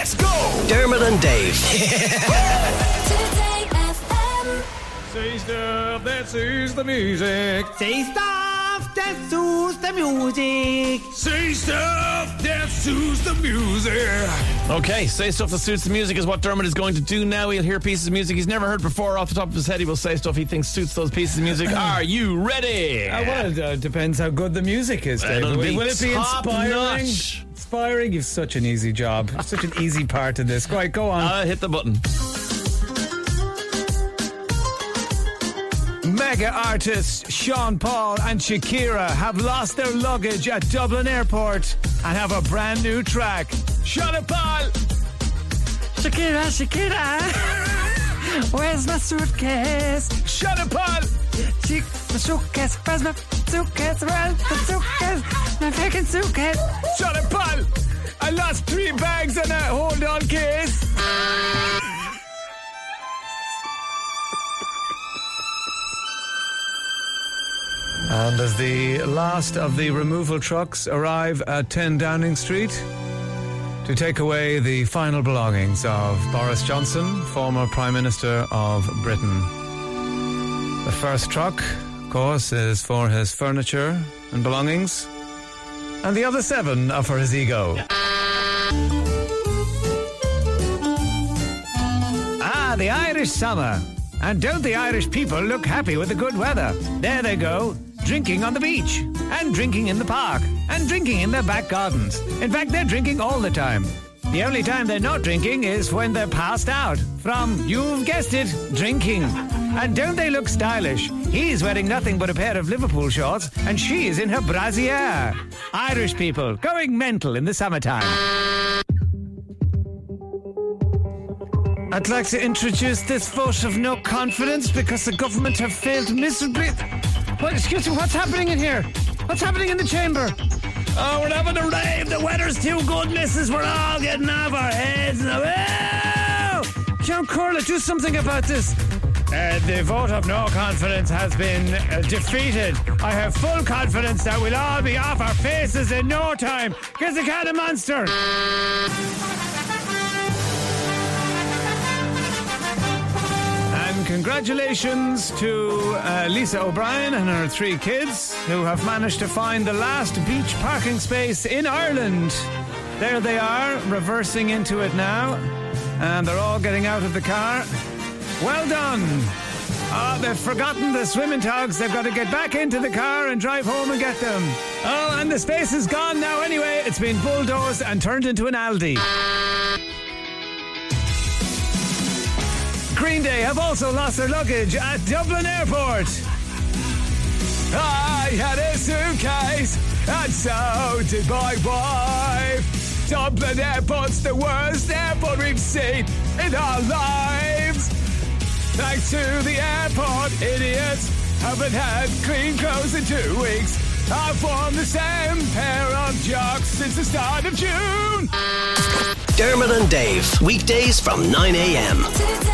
Let's go! Dermot and Dave. Today FM. Say stuff that the music. Say stuff that suits the music. Say stuff that suits the music. Okay, say stuff that suits the music is what Dermot is going to do now. He'll hear pieces of music he's never heard before off the top of his head. He will say stuff he thinks suits those pieces of music. Are you ready? Uh, well, it uh, depends how good the music is, Dave. It'll Will, be will it be inspiring? notch. Inspiring? You've such an easy job. Such an easy part of this. Right, go on. Uh, hit the button. Mega artists Sean Paul and Shakira have lost their luggage at Dublin Airport and have a brand new track. Sean Paul! Shakira, Shakira. Where's my suitcase? Sean Paul! She, my suitcase. Where's my suitcase? Where's the suitcase? My fucking suitcase. Sean Paul! I lost three bags and a hold on case. And as the last of the removal trucks arrive at 10 Downing Street to take away the final belongings of Boris Johnson, former Prime Minister of Britain. The first truck, of course, is for his furniture and belongings, and the other seven are for his ego. Ah, the Irish summer. And don't the Irish people look happy with the good weather? There they go, drinking on the beach, and drinking in the park, and drinking in their back gardens. In fact, they're drinking all the time. The only time they're not drinking is when they're passed out from, you've guessed it, drinking. And don't they look stylish? He's wearing nothing but a pair of Liverpool shorts, and she is in her brassiere. Irish people going mental in the summertime. I'd like to introduce this vote of no confidence because the government have failed miserably. What, excuse me, what's happening in here? What's happening in the chamber? Oh, we're having a rave. The weather's too good, missus. We're all getting off our heads now. Oh! John Corlett, do something about this. Uh, the vote of no confidence has been uh, defeated. I have full confidence that we'll all be off our faces in no time. Here's the can of monster. Congratulations to uh, Lisa O'Brien and her three kids who have managed to find the last beach parking space in Ireland. There they are, reversing into it now. And they're all getting out of the car. Well done. Ah, they've forgotten the swimming togs. They've got to get back into the car and drive home and get them. Oh, and the space is gone now anyway. It's been bulldozed and turned into an Aldi. Green Day have also lost their luggage at Dublin Airport. I had a suitcase, and so did my wife. Dublin Airport's the worst airport we've seen in our lives. Back to the airport, idiots. Haven't had clean clothes in two weeks. I've worn the same pair of jocks since the start of June. Dermot and Dave. Weekdays from 9 a.m. Today